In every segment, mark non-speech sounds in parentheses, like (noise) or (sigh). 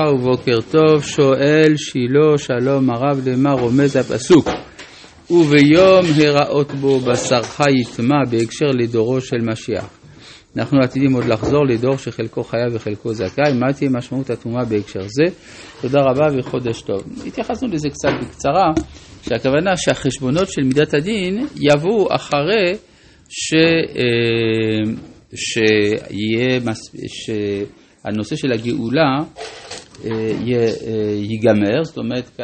וברכה ובוקר טוב, שואל שילה שלום הרב למה רומז הפסוק וביום הראות בו בשרך יטמע בהקשר לדורו של משיח. אנחנו עתידים עוד לחזור לדור שחלקו חייב וחלקו זכאי, מה תהיה משמעות הטומאה בהקשר זה? תודה רבה וחודש טוב. התייחסנו לזה קצת בקצרה, שהכוונה שהחשבונות של מידת הדין יבואו אחרי ש... אה, שיהיה, שהנושא של הגאולה ייגמר, זאת אומרת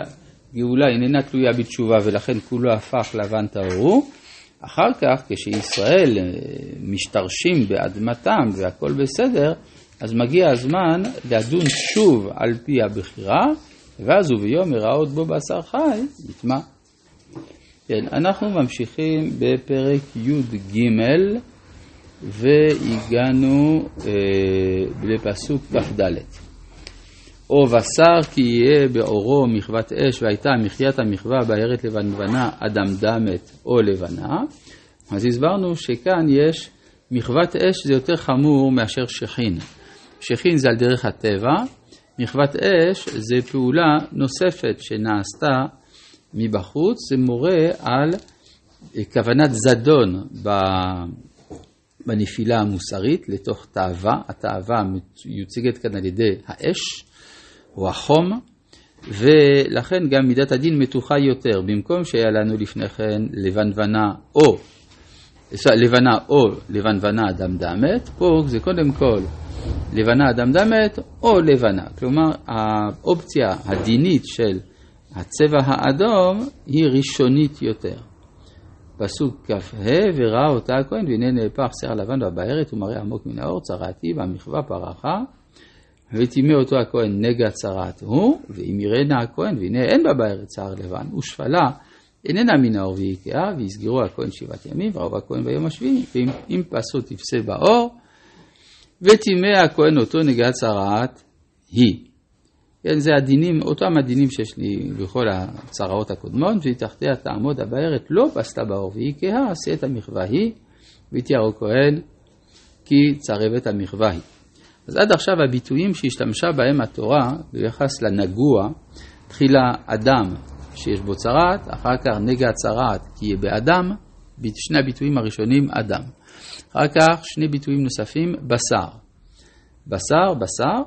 גאולה איננה תלויה בתשובה ולכן כולו הפך לבן טהור. אחר כך כשישראל משתרשים באדמתם והכל בסדר, אז מגיע הזמן לדון שוב על פי הבחירה, ואז וביום הראות בו בשר חי, יטמע. כן, אנחנו ממשיכים בפרק י"ג והגענו אה, לפסוק כ"ד. או בשר כי יהיה באורו מחוות אש והייתה מחיית המחווה בהרת לבנבנה אדם דמת או לבנה. אז הסברנו שכאן יש מחוות אש זה יותר חמור מאשר שכין. שכין זה על דרך הטבע, מחוות אש זה פעולה נוספת שנעשתה מבחוץ, זה מורה על כוונת זדון בנפילה המוסרית לתוך תאווה, התאווה מיוצגת כאן על ידי האש או החום, ולכן גם מידת הדין מתוחה יותר, במקום שהיה לנו לפני כן לבנוונה או, לבנה או לבנוונה אדם דמת, פה זה קודם כל לבנה אדם דמת או לבנה, כלומר האופציה הדינית של הצבע האדום היא ראשונית יותר. פסוק כ"ה, וראה אותה הכהן, והנה נהפך שיער לבן בבארת ומראה עמוק מן האור, צרעתי, והמחווה פרחה, וטימא אותו הכהן נגע צרעת הוא, ואם יראנה הכהן, והנה אין בה בארץ שיער לבן, ושפלה איננה מן האור ויקאה, ויסגרו הכהן שבעת ימים, וראו הכהן ביום השביעי, ואם פסו תפסה באור, וטימא הכהן אותו נגע צרעת היא. כן, זה הדינים, אותם הדינים שיש לי בכל הצרעות הקודמות, ותחתיה תעמוד הבארת לא פסתה באור כהה, עשה את המחווה היא, ותיארו כהן כי צרבת המחווה היא. אז עד עכשיו הביטויים שהשתמשה בהם התורה ביחס לנגוע, תחילה אדם שיש בו צרעת, אחר כך נגע צרעת כי יהיה באדם, שני הביטויים הראשונים אדם. אחר כך שני ביטויים נוספים, בשר. בשר, בשר,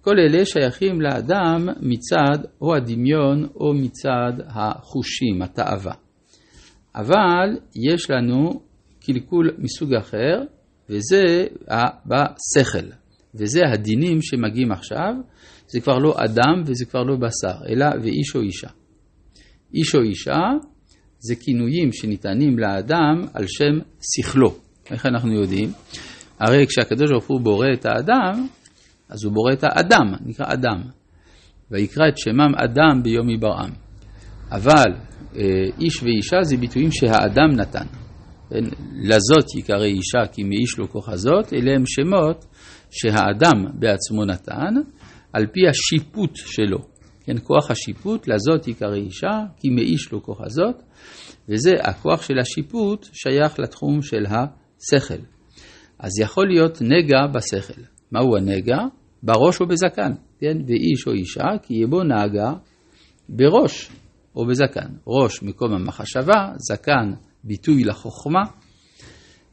כל אלה שייכים לאדם מצד או הדמיון או מצד החושים, התאווה. אבל יש לנו קלקול מסוג אחר, וזה בשכל. וזה הדינים שמגיעים עכשיו, זה כבר לא אדם וזה כבר לא בשר, אלא ואיש או אישה. איש או אישה זה כינויים שניתנים לאדם על שם שכלו. איך אנחנו יודעים? הרי כשהקדוש ברוך הוא בורא את האדם, אז הוא בורא את האדם, נקרא אדם. ויקרא את שמם אדם ביום יברעם. אבל אה, איש ואישה זה ביטויים שהאדם נתן. לזאת יקרא אישה כי מאיש לא כוחזות, אלה הם שמות שהאדם בעצמו נתן, על פי השיפוט שלו. כן, כוח השיפוט, לזאת יקרא אישה, כי מאיש לא כוחזות, וזה הכוח של השיפוט שייך לתחום של השכל. אז יכול להיות נגע בשכל. מהו הנגע? בראש או בזקן, כן? ואיש או אישה, כי יבוא נהגה בראש או בזקן. ראש מקום המחשבה, זקן ביטוי לחוכמה.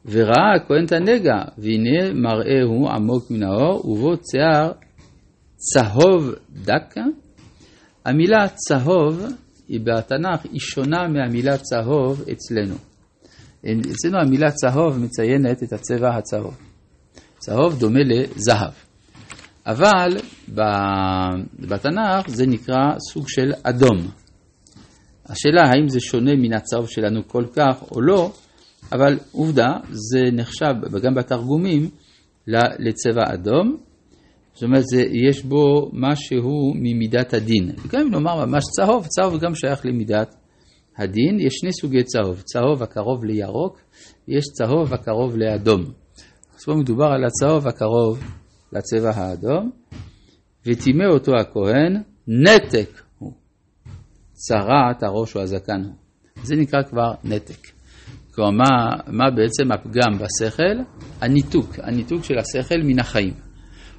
וראה הכהן את הנגע, והנה מראהו עמוק מן האור, ובו שיער צהוב דק. המילה צהוב היא בתנ"ך, היא שונה מהמילה צהוב אצלנו. אצלנו המילה צהוב מציינת את הצבע הצהוב. צהוב דומה לזהב. אבל בתנ"ך זה נקרא סוג של אדום. השאלה האם זה שונה מן הצהוב שלנו כל כך או לא, אבל עובדה, זה נחשב גם בתרגומים לצבע אדום. זאת אומרת, זה, יש בו משהו ממידת הדין. גם אם נאמר ממש צהוב, צהוב גם שייך למידת הדין. יש שני סוגי צהוב, צהוב הקרוב לירוק, ויש צהוב הקרוב לאדום. אז פה מדובר על הצהוב הקרוב לצבע האדום, וטימא אותו הכהן, נתק. צרעת הראש או הזקן הוא. זה נקרא כבר נתק. כלומר, מה, מה בעצם הפגם בשכל? הניתוק, הניתוק של השכל מן החיים.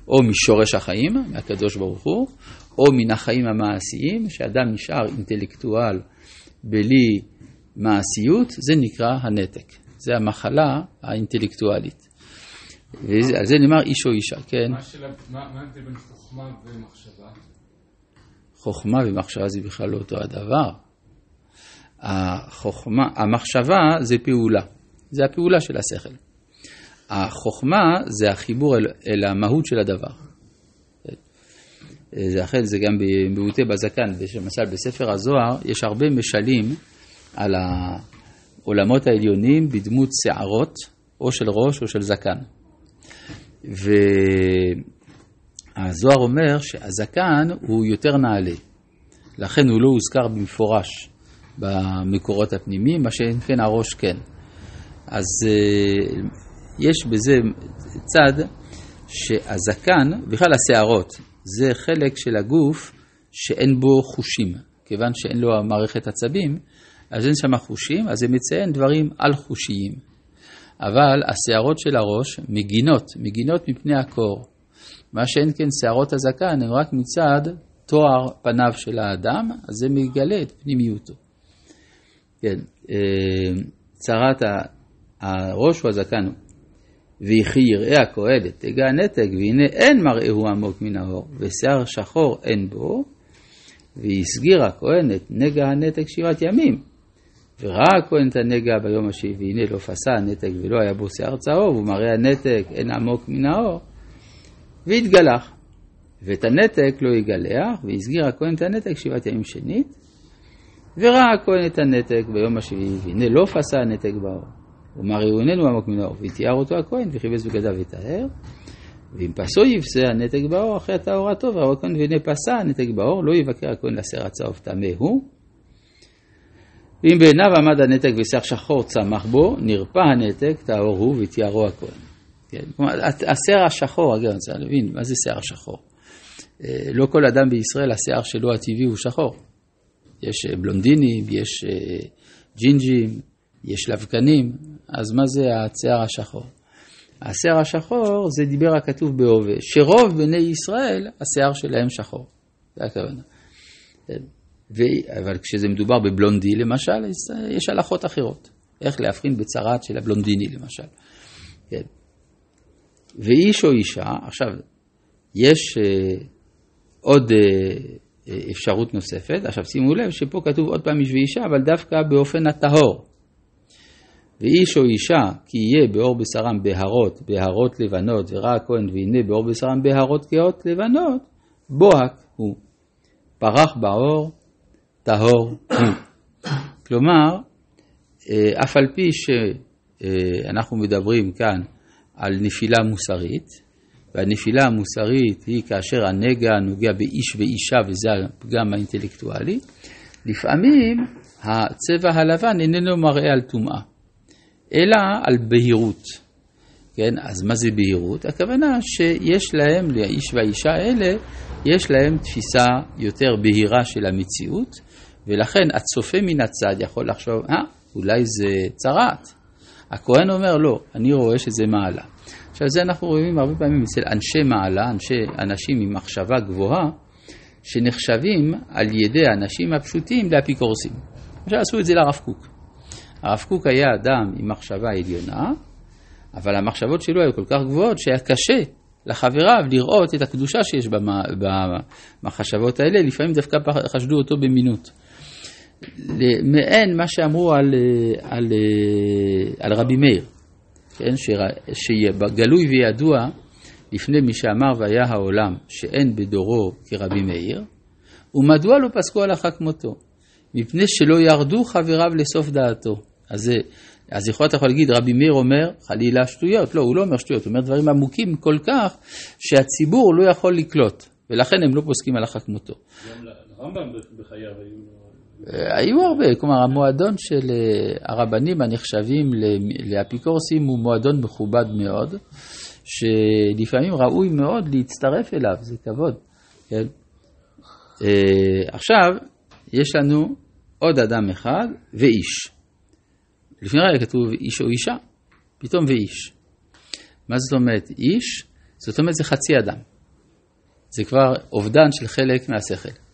או משורש החיים, מהקדוש ברוך הוא, או מן החיים המעשיים, שאדם נשאר אינטלקטואל בלי מעשיות, זה נקרא הנתק. זה המחלה האינטלקטואלית. ועל זה נאמר איש או אישה, כן? מה ההבדל בין חוכמה ומחשבה? חוכמה ומחשבה זה בכלל לא אותו הדבר. החוכמה, המחשבה זה פעולה, זה הפעולה של השכל. החוכמה זה החיבור אל, אל המהות של הדבר. זה אכן, זה גם במעוטי בזקן, למשל בספר הזוהר יש הרבה משלים על העולמות העליונים בדמות שערות, או של ראש או של זקן. והזוהר אומר שהזקן הוא יותר נעלה, לכן הוא לא הוזכר במפורש במקורות הפנימיים, מה שאין כן הראש כן. אז אה, יש בזה צד שהזקן, בכלל השערות, זה חלק של הגוף שאין בו חושים. כיוון שאין לו מערכת עצבים, אז אין שם חושים, אז זה מציין דברים על חושיים. אבל השערות של הראש מגינות, מגינות מפני הקור. מה שאין כן שערות הזקן הן רק מצד תואר פניו של האדם, אז זה מגלה את פנימיותו. כן, אה, צרת הראש הוא הזקן, וכי יראה הכהן את תגע הנתק, והנה אין מראהו עמוק מן האור, ושיער שחור אין בו, והסגיר הכהן את נגע הנתק שבעת ימים. וראה הכהן את הנגע ביום השביעי, והנה לא פסע הנתק ולא היה בו שיער צהוב, ומראה הנתק אין עמוק מן האור, והתגלח. ואת הנתק לא יגלח, והסגיר הכהן את הנתק שבעת ימים שנית, וראה הכהן את הנתק ביום השביעי, והנה לא פסע הנתק באור. ומר יהוננו עמוק מן האור, ויתיאר אותו הכהן, וכיבס בגדיו וטהר. ואם פסו יפסה הנתק באור אחרי הטהרתו, וראו הכהן והנה פסע הנתק באור, לא יבקר הכהן לסר הצהוב טמא הוא. ואם בעיניו עמד הנתק ושיח שחור צמח בו, נרפא הנתק, טהור הוא, ויתיארו הכהן. כן? כלומר, השיער השחור, אגב, אני צריך להבין, מה זה שיער שחור? אה, לא כל אדם בישראל, השיער שלו הטבעי הוא שחור. יש אה, בלונדינים, יש אה, ג'ינג'ים, יש לבקנים, אז מה זה השיער השחור? השיער השחור זה דיבר הכתוב בהווה, שרוב בני ישראל השיער שלהם שחור, זה הכוונה. ו... אבל כשזה מדובר בבלונדי למשל, יש הלכות אחרות, איך להבחין בצרת של הבלונדיני למשל. כן. ואיש או אישה, עכשיו, יש אה, עוד אה, אפשרות נוספת, עכשיו שימו לב שפה כתוב עוד פעם איש ואישה, אבל דווקא באופן הטהור. ואיש או אישה כי יהיה באור בשרם בהרות, בהרות לבנות, וראה הכהן והנה באור בשרם בהרות כאות לבנות, בוהק הוא. פרח באור, טהור הוא. (coughs) כלומר, אה, אף על פי שאנחנו מדברים כאן על נפילה מוסרית, והנפילה המוסרית היא כאשר הנגע נוגע באיש ואישה וזה הפגם האינטלקטואלי, לפעמים הצבע הלבן איננו מראה על טומאה. אלא על בהירות. כן, אז מה זה בהירות? הכוונה שיש להם, לאיש והאישה האלה, יש להם תפיסה יותר בהירה של המציאות, ולכן הצופה מן הצד יכול לחשוב, אה, אולי זה צרעת. הכהן אומר, לא, אני רואה שזה מעלה. עכשיו, זה אנחנו רואים הרבה פעמים אצל אנשי מעלה, אנשי, אנשים עם מחשבה גבוהה, שנחשבים על ידי האנשים הפשוטים לאפיקורסים. עכשיו, עשו את זה לרב קוק. הרב קוק היה אדם עם מחשבה עליונה, אבל המחשבות שלו היו כל כך גבוהות שהיה קשה לחבריו לראות את הקדושה שיש במחשבות האלה, לפעמים דווקא חשדו אותו במינות. מעין מה שאמרו על, על, על רבי מאיר, כן, שגלוי וידוע לפני מי שאמר והיה העולם שאין בדורו כרבי מאיר, ומדוע לא פסקו הלכה כמותו? מפני שלא ירדו חבריו לסוף דעתו. אז, אז יכול אתה יכול להגיד, רבי מאיר אומר, חלילה שטויות. לא, הוא לא אומר שטויות, הוא אומר דברים עמוקים כל כך, שהציבור לא יכול לקלוט, ולכן הם לא פוסקים הלכה כמותו. גם לרמב"ם בחייו היו... אה, היו הרבה, כלומר המועדון של אה, הרבנים הנחשבים לאפיקורסים הוא מועדון מכובד מאוד, שלפעמים ראוי מאוד להצטרף אליו, זה כבוד. כן? אה, עכשיו, יש לנו עוד אדם אחד ואיש. לפני רגע כתוב איש או אישה, פתאום ואיש. מה זאת אומרת איש? זאת אומרת זה חצי אדם. זה כבר אובדן של חלק מהשכל.